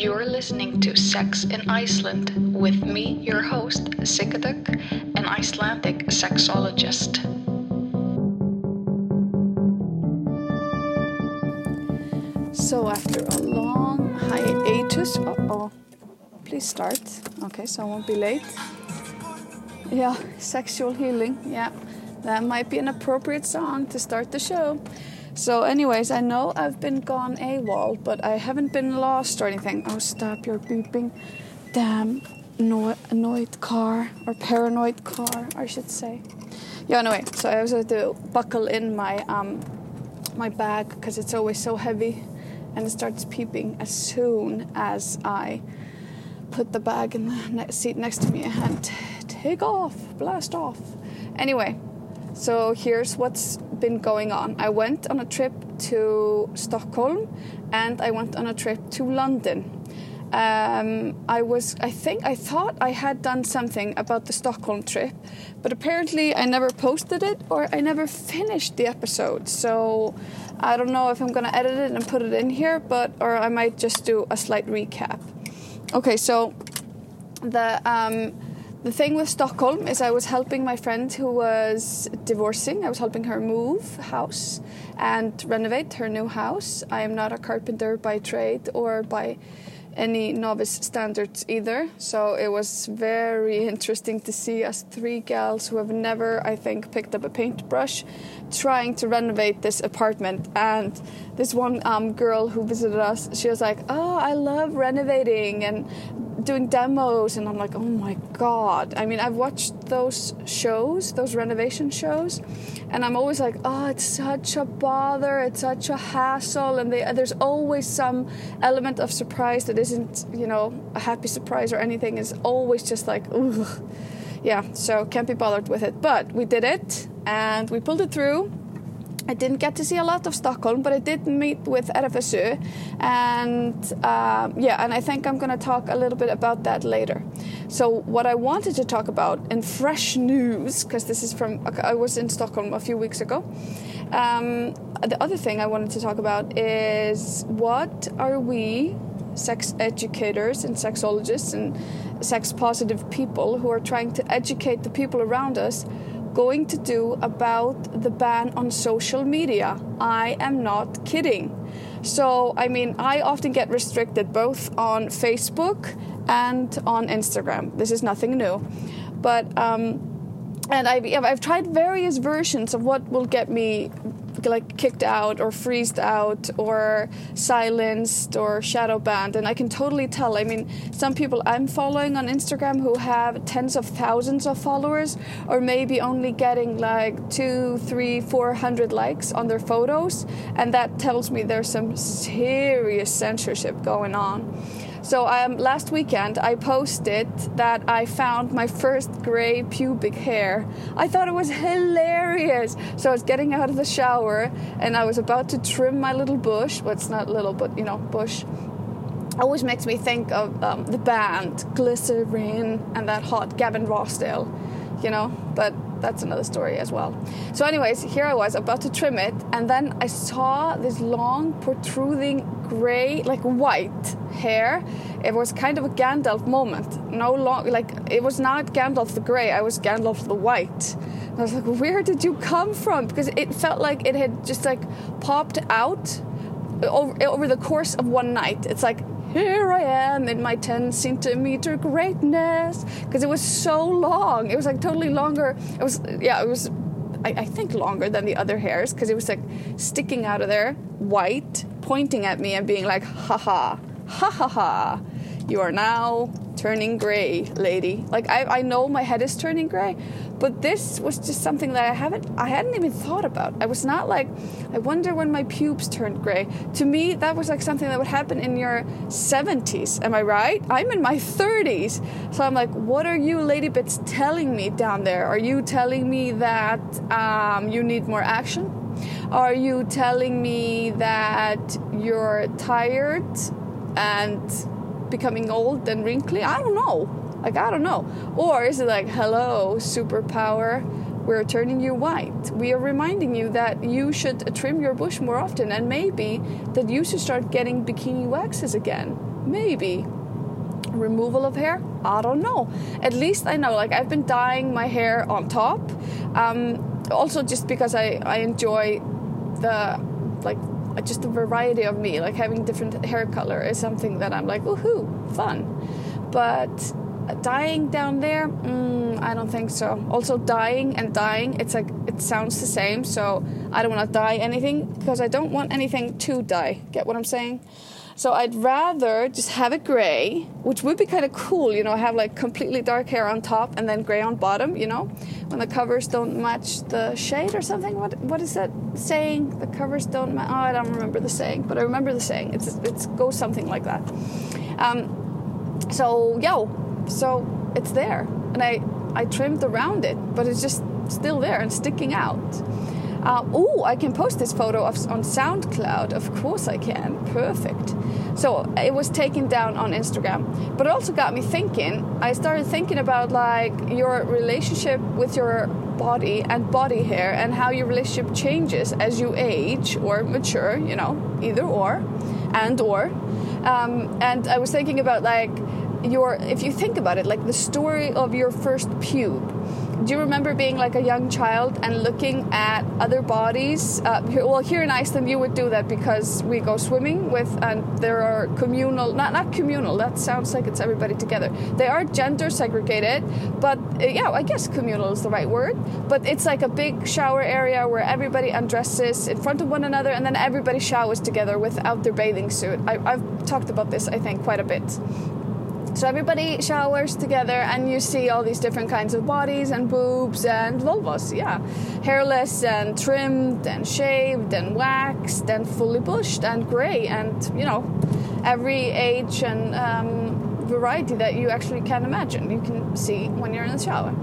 You're listening to Sex in Iceland with me, your host, Sigga Dögg, an Icelandic sexologist. So after a long hiatus, uh oh, please start. Okay, so I won't be late. Yeah, sexual healing. Yeah, that might be an appropriate song to start the show. So, anyways, I know I've been gone AWOL, but I haven't been lost or anything. Oh, stop your beeping. Damn anno- annoyed car or paranoid car, I should say. Yeah, anyway, so I also have to buckle in my um, my bag because it's always so heavy and it starts peeping as soon as I put the bag in the seat next to me and take off, blast off. Anyway, so here's what's been going on. I went on a trip to Stockholm and I went on a trip to London. Um, I was, I think, I thought I had done something about the Stockholm trip, but apparently I never posted it or I never finished the episode. So I don't know if I'm gonna edit it and put it in here, but or I might just do a slight recap. Okay, so the um, the thing with Stockholm is I was helping my friend who was divorcing. I was helping her move house and renovate her new house. I am not a carpenter by trade or by any novice standards either. So it was very interesting to see us three gals who have never, I think, picked up a paintbrush trying to renovate this apartment. And this one um, girl who visited us, she was like, Oh, I love renovating and doing demos. And I'm like, Oh my God. I mean, I've watched those shows, those renovation shows, and I'm always like, Oh, it's such a bother, it's such a hassle. And they, there's always some element of surprise that isn't, you know, a happy surprise or anything. It's always just like, Ugh. Yeah, so can't be bothered with it. But we did it and we pulled it through. I didn't get to see a lot of Stockholm, but I did meet with RFSU, and um, yeah, and I think I'm going to talk a little bit about that later. So, what I wanted to talk about in fresh news, because this is from I was in Stockholm a few weeks ago. Um, the other thing I wanted to talk about is what are we, sex educators and sexologists and sex positive people who are trying to educate the people around us going to do about the ban on social media. I am not kidding. So, I mean, I often get restricted both on Facebook and on Instagram. This is nothing new. But, um, and I've, I've tried various versions of what will get me like kicked out or freezed out or silenced or shadow banned and i can totally tell. I mean some people i'm following on instagram who have tens of thousands of followers or maybe only getting like two three four hundred likes on their photos and that tells me there's some serious censorship going on so um, last weekend I posted that I found my first gray pubic hair. I thought it was hilarious. So I was getting out of the shower and I was about to trim my little bush. Well, it's not little, but you know, bush. Always makes me think of um, the band Glycerin and that hot Gavin Rossdale, you know. But that's another story as well. So, anyways, here I was about to trim it, and then I saw this long, protruding gray, like white hair. It was kind of a Gandalf moment. No long, like it was not Gandalf the gray. I was Gandalf the white. And I was like, where did you come from? Because it felt like it had just like popped out over, over the course of one night. It's like here I am in my 10 centimeter greatness because it was so long. It was like totally longer. It was, yeah, it was, I, I think, longer than the other hairs because it was like sticking out of there, white, pointing at me and being like, ha ha, ha ha ha, you are now turning gray, lady. Like, I, I know my head is turning gray, but this was just something that I haven't, I hadn't even thought about. I was not like, I wonder when my pubes turned gray. To me, that was like something that would happen in your 70s. Am I right? I'm in my 30s. So I'm like, what are you lady bits telling me down there? Are you telling me that um, you need more action? Are you telling me that you're tired and becoming old and wrinkly? I don't know. Like, I don't know. Or is it like, hello, superpower, we're turning you white. We are reminding you that you should trim your bush more often and maybe that you should start getting bikini waxes again. maybe removal of hair i don't know at least i know like i've been dyeing my hair on top um, also just because I, I enjoy the like just the variety of me like having different hair color is something that i'm like woohoo fun. But dying down there mm, i don't think so. Also dying and dying, it's like it sounds the same so i don't want to dye anything because i don't want anything to die. get what i'm saying so I'd rather just have it gray, which would be kind of cool, you know, have like completely dark hair on top and then gray on bottom, you know, when the covers don't match the shade or something. What what is that saying? The covers don't match. Oh, I don't remember the saying, but I remember the saying. It's it's goes something like that. Um, so yo, so it's there, and I I trimmed around it, but it's just still there and sticking out. Uh, oh, I can post this photo of, on SoundCloud. Of course I can. Perfect. So it was taken down on Instagram, but it also got me thinking. I started thinking about like your relationship with your body and body hair and how your relationship changes as you age or mature. You know, either or, and or. Um, and I was thinking about like your if you think about it like the story of your first pube do you remember being like a young child and looking at other bodies? Uh, well, here in Iceland, you would do that because we go swimming with, and there are communal, not not communal. That sounds like it's everybody together. They are gender segregated, but uh, yeah, I guess communal is the right word. But it's like a big shower area where everybody undresses in front of one another, and then everybody showers together without their bathing suit. I, I've talked about this, I think, quite a bit. So everybody showers together, and you see all these different kinds of bodies and boobs and vulvas. Yeah, hairless and trimmed and shaved and waxed and fully bushed and gray and you know every age and um, variety that you actually can imagine. You can see when you're in the shower.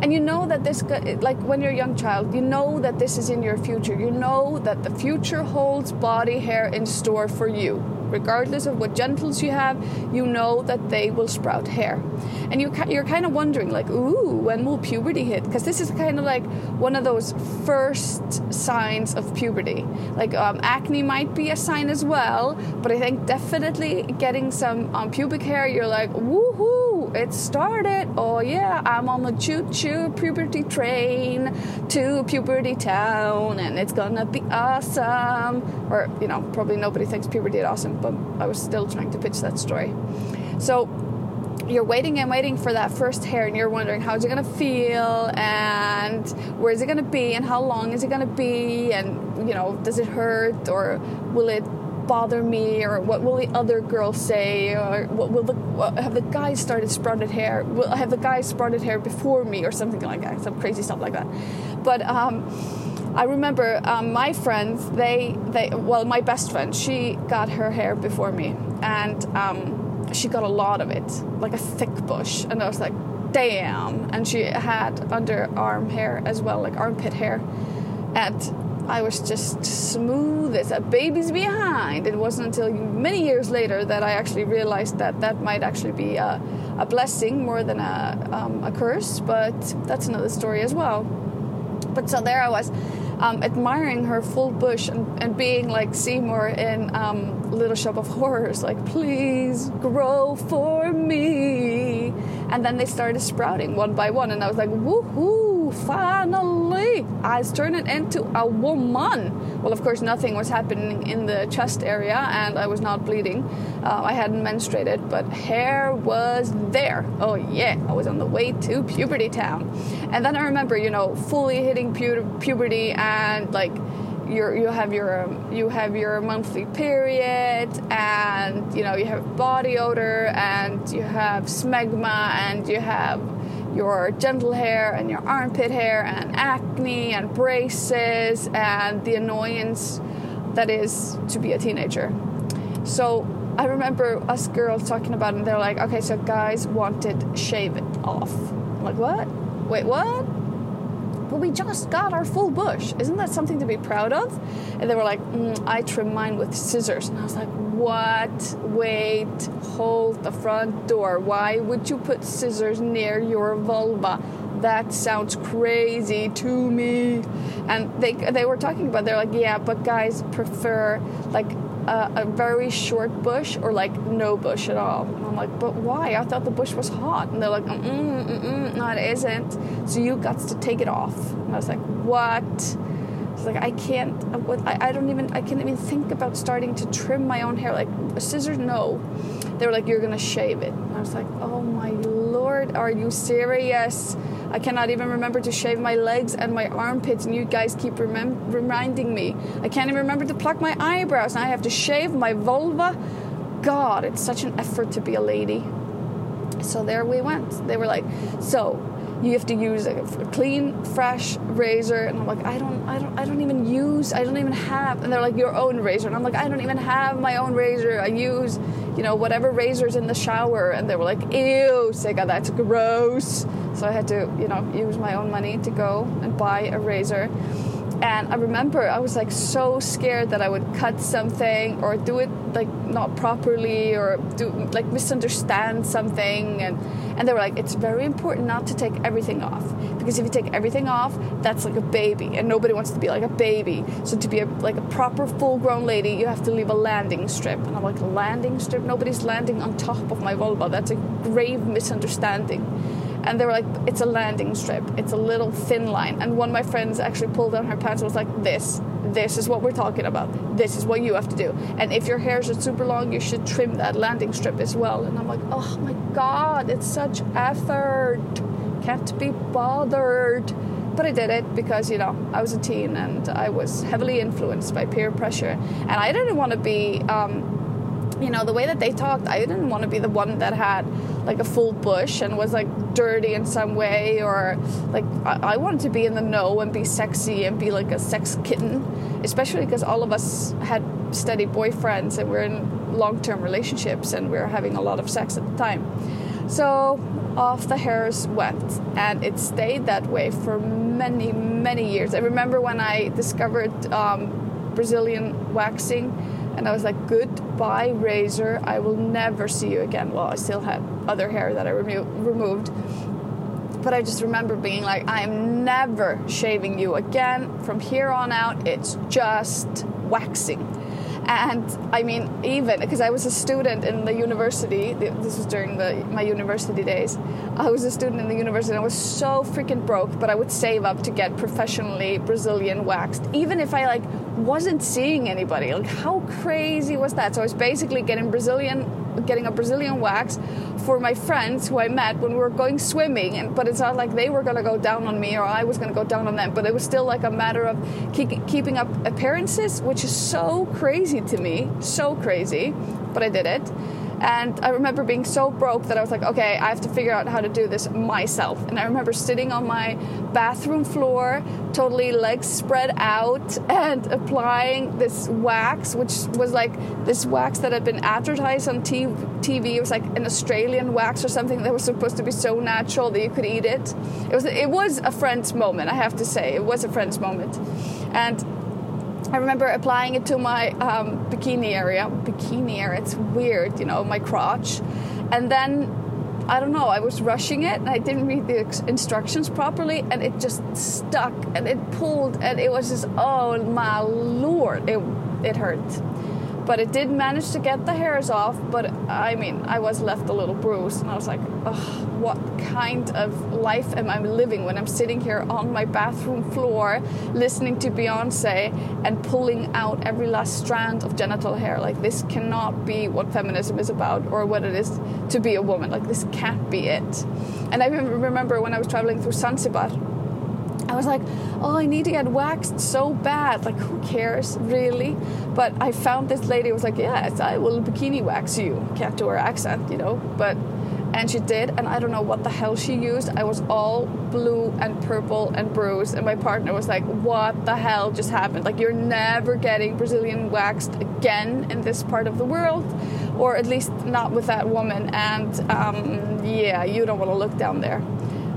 And you know that this, like when you're a young child, you know that this is in your future. You know that the future holds body hair in store for you regardless of what genitals you have, you know that they will sprout hair. And you, you're kind of wondering, like, ooh, when will puberty hit? Because this is kind of like one of those first signs of puberty. Like, um, acne might be a sign as well, but I think definitely getting some um, pubic hair, you're like, woohoo, it started. Oh, yeah, I'm on the choo choo puberty train to puberty town, and it's gonna be awesome. Or, you know, probably nobody thinks puberty is awesome but I was still trying to pitch that story. So you're waiting and waiting for that first hair and you're wondering how's it going to feel and where is it going to be and how long is it going to be and you know does it hurt or will it bother me or what will the other girls say or what will the what, have the guys started sprouted hair will have the guys sprouted hair before me or something like that some crazy stuff like that but um I remember um, my friends, they, they, well, my best friend, she got her hair before me, and um, she got a lot of it, like a thick bush, and I was like, damn. And she had underarm hair as well, like armpit hair, and I was just smooth as a baby's behind. It wasn't until many years later that I actually realized that that might actually be a, a blessing more than a, um, a curse, but that's another story as well. But so there I was um, admiring her full bush and, and being like Seymour in um, Little Shop of Horrors, like, please grow for me. And then they started sprouting one by one, and I was like, woohoo, finally, I turned it into a woman. Well, of course, nothing was happening in the chest area, and I was not bleeding. Uh, I hadn't menstruated, but hair was there. Oh, yeah, I was on the way to puberty town. And then I remember, you know, fully hitting pu- puberty and like you you have your um, you have your monthly period and you know you have body odor and you have smegma and you have your gentle hair and your armpit hair and acne and braces and the annoyance that is to be a teenager. So I remember us girls talking about it and they're like, okay, so guys wanted shave it off. I'm like, what? Wait, what? But we just got our full bush. Isn't that something to be proud of? And they were like, mm, I trim mine with scissors. And I was like, what? Wait, hold the front door. Why would you put scissors near your vulva? That sounds crazy to me. And they, they were talking about, they're like, yeah, but guys prefer like a, a very short bush or like no bush at all. And I'm like, but why? I thought the bush was hot. And they're like, mm mm no, it isn't. So you got to take it off. And I was like, what? It's like I can't. I, I don't even. I can't even think about starting to trim my own hair. Like scissors, no. They were like, you're gonna shave it. And I was like, oh my lord, are you serious? I cannot even remember to shave my legs and my armpits, and you guys keep remem- reminding me. I can't even remember to pluck my eyebrows, and I have to shave my vulva. God, it's such an effort to be a lady. So there we went. They were like, so you have to use a clean, fresh razor, and I'm like, I don't, I don't, I don't even use, I don't even have. And they're like, your own razor, and I'm like, I don't even have my own razor. I use, you know, whatever razors in the shower, and they were like, ew, Sigga, that's gross. So I had to, you know, use my own money to go and buy a razor. And I remember I was like so scared that I would cut something or do it like not properly or do like misunderstand something and and they were like it's very important not to take everything off because if you take everything off that's like a baby and nobody wants to be like a baby so to be a, like a proper full grown lady you have to leave a landing strip and I'm like landing strip nobody's landing on top of my vulva that's a grave misunderstanding and they were like, it's a landing strip. It's a little thin line. And one of my friends actually pulled down her pants and was like, this, this is what we're talking about. This is what you have to do. And if your hairs are super long, you should trim that landing strip as well. And I'm like, oh my God, it's such effort. Can't be bothered. But I did it because, you know, I was a teen and I was heavily influenced by peer pressure. And I didn't want to be, um, you know, the way that they talked, I didn't want to be the one that had like a full bush and was like dirty in some way, or like I, I wanted to be in the know and be sexy and be like a sex kitten, especially because all of us had steady boyfriends and we're in long term relationships and we are having a lot of sex at the time. So off the hairs went, and it stayed that way for many, many years. I remember when I discovered um, Brazilian waxing and I was like, goodbye, razor. I will never see you again. Well, I still had other hair that I remo- removed. But I just remember being like, I am never shaving you again. From here on out, it's just waxing. And I mean, even because I was a student in the university, this was during the, my university days. I was a student in the university and I was so freaking broke, but I would save up to get professionally Brazilian waxed, even if I like wasn't seeing anybody. Like, how crazy was that? So I was basically getting Brazilian getting a Brazilian wax for my friends who I met when we were going swimming. And but it's not like they were gonna go down on me or I was gonna go down on them. But it was still like a matter of keep, keeping up appearances, which is so crazy to me, so crazy. But I did it. And I remember being so broke that I was like, okay, I have to figure out how to do this myself. And I remember sitting on my bathroom floor, totally legs spread out, and applying this wax, which was like this wax that had been advertised on TV. It was like an Australian wax or something that was supposed to be so natural that you could eat it. It was it was a friend's moment, I have to say. It was a friend's moment. And I remember applying it to my um, bikini area. Bikini area, it's weird, you know, my crotch. And then, I don't know, I was rushing it and I didn't read the instructions properly and it just stuck and it pulled and it was just, oh my lord, it, it hurt but it did manage to get the hairs off. But I mean, I was left a little bruised, and I was like, what kind of life am I living when I'm sitting here on my bathroom floor listening to Beyonce and pulling out every last strand of genital hair? Like, this cannot be what feminism is about or what it is to be a woman. Like, this can't be it. And I remember when I was traveling through Zanzibar I was like, oh, I need to get waxed so bad. Like, who cares, really? But I found this lady was like, yes, I will bikini wax you. Can't do her accent, you know. But and she did, and I don't know what the hell she used. I was all blue and purple and bruised, and my partner was like, "What the hell just happened? Like, you're never getting Brazilian waxed again in this part of the world, or at least not with that woman." And um, yeah, you don't want to look down there.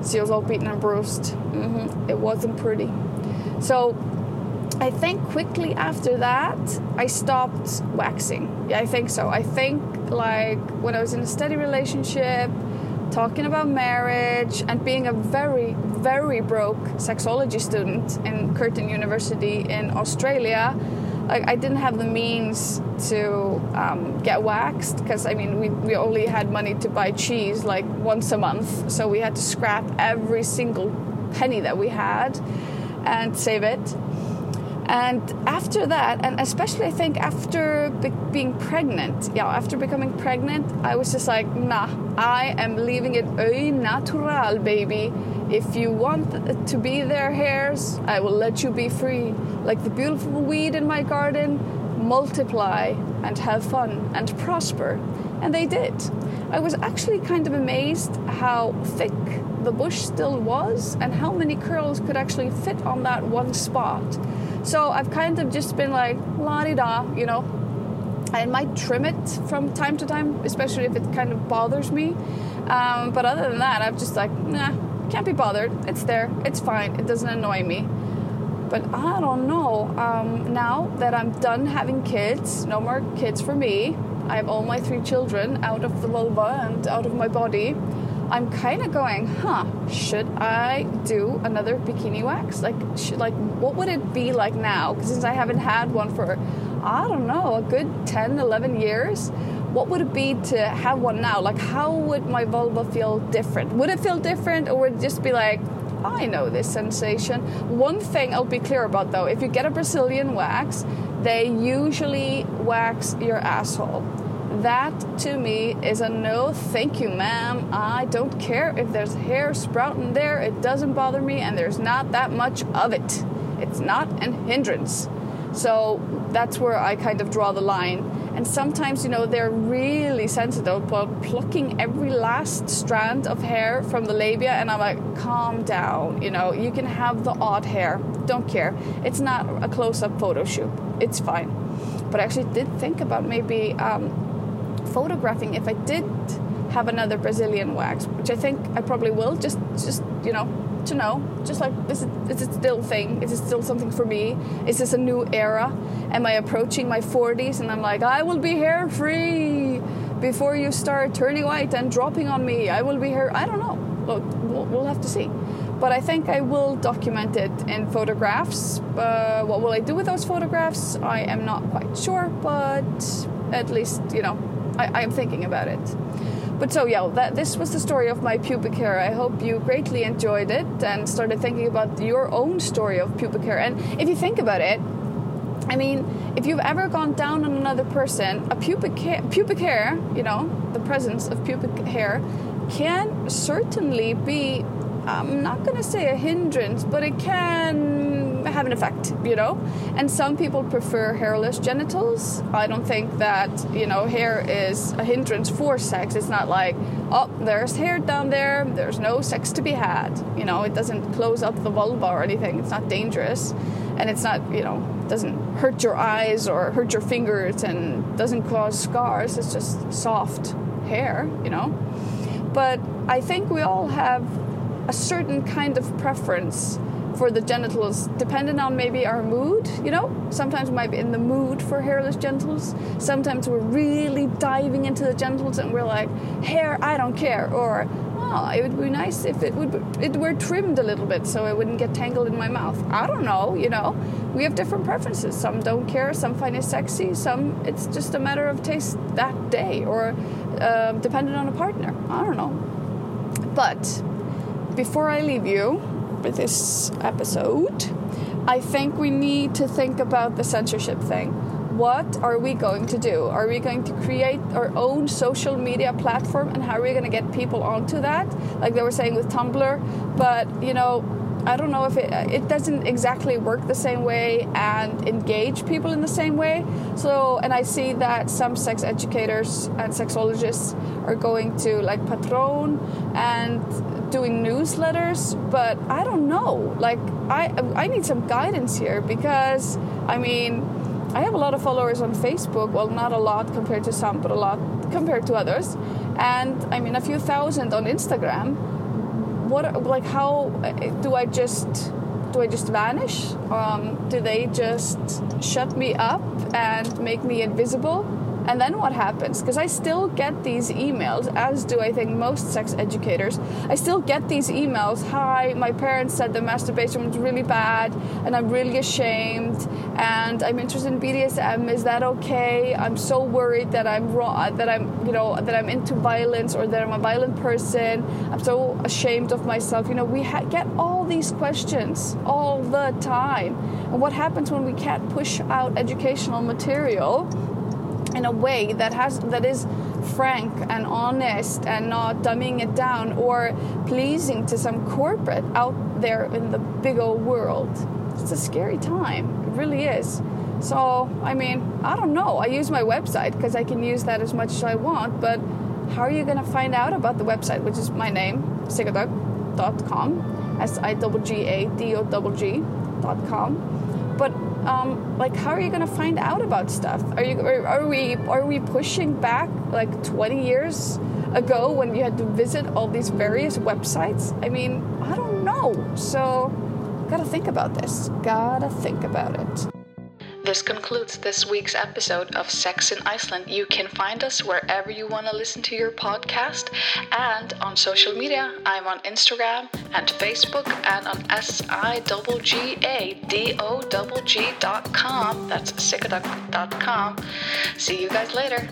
She was all beaten and bruised. Mm-hmm. It wasn't pretty. So I think quickly after that, I stopped waxing. Yeah, I think so. I think like when I was in a steady relationship, talking about marriage, and being a very, very broke sexology student in Curtin University in Australia, like I didn't have the means to um, get waxed because I mean we, we only had money to buy cheese like once a month, so we had to scrap every single penny that we had and save it. And after that, and especially I think after be- being pregnant, yeah, after becoming pregnant, I was just like, nah, I am leaving it au natural, baby. If you want to be their hairs, I will let you be free. Like the beautiful weed in my garden, multiply and have fun and prosper. And they did. I was actually kind of amazed how thick the bush still was and how many curls could actually fit on that one spot. So I've kind of just been like, la di da, you know. I might trim it from time to time, especially if it kind of bothers me. Um, but other than that, I'm just like, nah, can't be bothered. It's there. It's fine. It doesn't annoy me. But I don't know. Um, now that I'm done having kids, no more kids for me. I have all my three children out of the vulva and out of my body. I'm kind of going, huh? Should I do another bikini wax? Like, like, what would it be like now? Since I haven't had one for, I don't know, a good 10, 11 years. What would it be to have one now? Like, how would my vulva feel different? Would it feel different, or would it just be like, I know this sensation? One thing I'll be clear about though: if you get a Brazilian wax, they usually wax your asshole. That to me is a no thank you, ma'am. I don't care if there's hair sprouting there, it doesn't bother me, and there's not that much of it. It's not an hindrance. So that's where I kind of draw the line. And sometimes, you know, they're really sensitive about plucking every last strand of hair from the labia, and I'm like, calm down, you know, you can have the odd hair, don't care. It's not a close up photo shoot, it's fine. But I actually did think about maybe um, photographing if I did have another Brazilian wax, which I think I probably will, just, just you know, to know, just like is it, is it still thing? Is it still something for me? Is this a new era? Am I approaching my 40s and I'm like, I will be hair free before you start turning white and dropping on me? I will be hair. I don't know. Look, we'll, we'll have to see. But I think I will document it in photographs. Uh, what will I do with those photographs? I am not quite sure, but at least, you know, I, I am thinking about it. But so yeah, that this was the story of my pubic hair. I hope you greatly enjoyed it and started thinking about your own story of pubic hair. And if you think about it, I mean, if you've ever gone down on another person, a pubic pubic hair, you know, the presence of pubic hair, can certainly be. I'm not going to say a hindrance, but it can have an effect, you know. And some people prefer hairless genitals. I don't think that you know hair is a hindrance for sex. It's not like oh, there's hair down there. There's no sex to be had. You know, it doesn't close up the vulva or anything. It's not dangerous, and it's not you know doesn't hurt your eyes or hurt your fingers and doesn't cause scars. It's just soft hair, you know. But I think we all have a certain kind of preference for the genitals depending on maybe our mood you know? Sometimes we might be in the mood for hairless genitals. Sometimes we're really diving into the genitals and we're like hair i don't care or oh it would be nice if it would it were trimmed a little bit so it wouldn't get tangled in my mouth. I don't know you know? We have different preferences. Some don't care some find it sexy some it's just a matter of taste that day or uh, dependent on a partner. I don't know. But before I leave you with this episode, I think we need to think about the censorship thing. What are we going to do? Are we going to create our own social media platform and how are we going to get people onto that? Like they were saying with Tumblr, but you know, I don't know if it it doesn't exactly work the same way and engage people in the same way. So, and I see that some sex educators and sexologists are going to like Patreon and doing newsletters, but I don't know. Like I I need some guidance here because I mean, I have a lot of followers on Facebook. Well, not a lot compared to some, but a lot compared to others. And I mean, a few thousand on Instagram what like how do I just do I just vanish? Um, do they just shut me up and make me invisible? And then what happens? Because I still get these emails, as do I think most sex educators. I still get these emails Hi, my parents said the masturbation was really bad, and I'm really ashamed, and I'm interested in BDSM. Is that okay? I'm so worried that I'm wrong, uh, that I'm, you know, that I'm into violence or that I'm a violent person. I'm so ashamed of myself. You know, we ha- get all these questions all the time. And what happens when we can't push out educational material? In a way that has that is frank and honest and not dumbing it down or pleasing to some corporate out there in the big old world. It's a scary time. It really is. So, I mean, I don't know. I use my website because I can use that as much as I want, but how are you going to find out about the website, which is my name, siggadogg.com, S I G G A D O G G.com. Um, like how are you going to find out about stuff? Are you are we are we pushing back like 20 years ago when you had to visit all these various websites? I mean i don't know. So gotta think about this. Gotta think about it this concludes this week's episode of Sex in Iceland. You can find us wherever you want to listen to your podcast and on social media. I'm on Instagram and Facebook and on S-I-G-G-A-D-O-G-G.com. That's siggadogg.com. See you guys later.